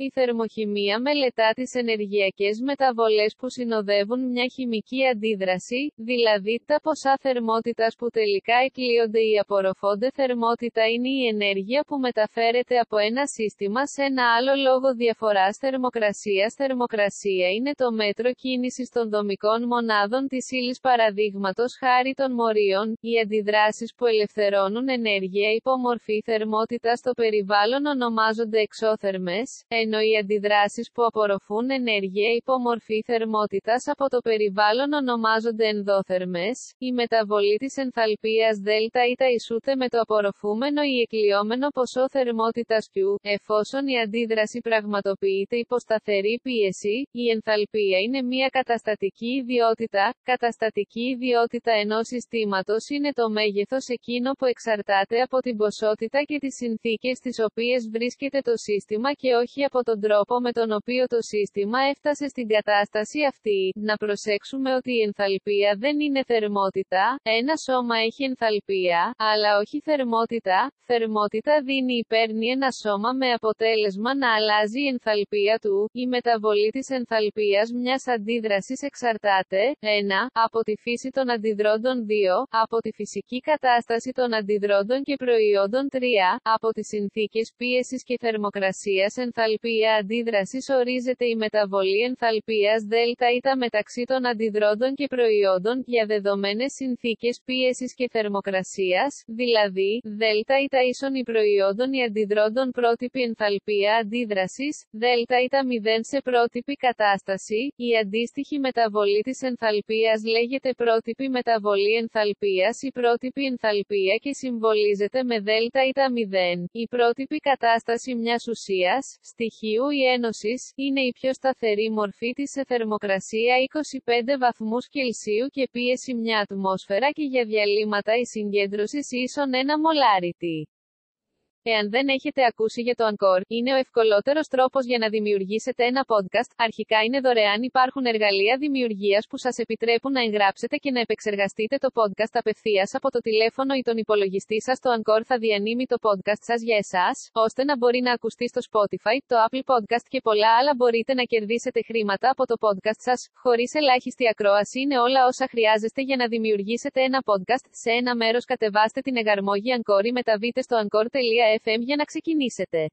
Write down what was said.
Η θερμοχημεία μελετά τις ενεργειακές μεταβολές που συνοδεύουν μια χημική αντίδραση, δηλαδή τα ποσά θερμότητας που τελικά εκλείονται ή απορροφώνται θερμότητα είναι η ενέργεια που μεταφέρεται από ένα σύστημα σε ένα άλλο λόγω διαφοράς θερμοκρασίας. Θερμοκρασία είναι το μέτρο κίνησης των δομικών μονάδων της ύλης παραδείγματος χάρη των μορίων, οι αντιδράσεις που ελευθερώνουν ενέργεια υπό μορφή θερμότητας στο περιβάλλον ονομάζονται εξώθερμες, ενώ οι αντιδράσεις που απορροφούν ενέργεια υπό μορφή θερμότητας από το περιβάλλον ονομάζονται ενδόθερμες. Η μεταβολή της ενθαλπίας δέλτα ή τα ισούται με το απορροφούμενο ή εκλειόμενο ποσό θερμότητας Q, εφόσον η αντίδραση πραγματοποιείται υπό σταθερή πίεση, η ενθαλπία είναι μια καταστατική ιδιότητα. Καταστατική ιδιότητα ενός συστήματος είναι το μέγεθος εκείνο που εξαρτάται από την ποσότητα και τις συνθήκες στις οποίες βρίσκεται το σύστημα και όχι από τον τρόπο με τον οποίο το σύστημα έφτασε στην κατάσταση αυτή. Να προσέξουμε ότι η ενθαλπία δεν είναι θερμότητα, ένα σώμα έχει ενθαλπία, αλλά όχι θερμότητα. Θερμότητα δίνει ή παίρνει ένα σώμα με αποτέλεσμα να αλλάζει η ενθαλπία του. Η μεταβολή της ενθαλπίας μιας αντίδρασης εξαρτάται 1. Από τη φύση των αντιδρόντων 2. Από τη φυσική κατάσταση των αντιδρόντων και προϊόντων 3. Από τις συνθήκες πίεσης και θερμοκρασίας ενθαλπία αντίδρασης ορίζεται η μεταβολή ενθαλπίας δέλτα ήτα μεταξύ των αντιδρόντων και προϊόντων για δεδομένες συνθήκες πίεσης και θερμοκρασίας, δηλαδή, δέλτα ήτα ίσον οι προϊόντων οι αντιδρόντων πρότυπη ενθαλπία αντίδρασης, δέλτα ήτα 0 σε πρότυπη κατάσταση, η αντίστοιχη μεταβολή της ενθαλπίας λέγεται πρότυπη μεταβολή ενθαλπίας ή πρότυπη ενθαλπία και συμβολίζεται με δέλτα ήτα 0. Η πρότυπη κατάσταση μιας ουσίας, στοιχείου ή ένωσης, είναι η πιο σταθερή μορφή της σε θερμοκρασία 25 βαθμούς Κελσίου και πίεση μια ατμόσφαιρα και για διαλύματα η συγκέντρωση ίσον ένα μολάριτη. Εάν δεν έχετε ακούσει για το Anchor, είναι ο ευκολότερος τρόπος για να δημιουργήσετε ένα podcast. Αρχικά είναι δωρεάν, υπάρχουν εργαλεία δημιουργίας που σας επιτρέπουν να εγγράψετε και να επεξεργαστείτε το podcast απευθείας από το τηλέφωνο ή τον υπολογιστή σας. Το Anchor θα διανύμει το podcast σας για εσάς, ώστε να μπορεί να ακουστεί στο Spotify, το Apple Podcast και πολλά άλλα. Μπορείτε να κερδίσετε χρήματα από το podcast σας, χωρίς ελάχιστη ακρόαση. Είναι όλα όσα χρειάζεστε για να δημιουργήσετε ένα podcast. Σε ένα μέρος κατεβάστε την εγαρμόγη Anchor ή μεταβείτε στο anchor.fm για να ξεκινήσετε.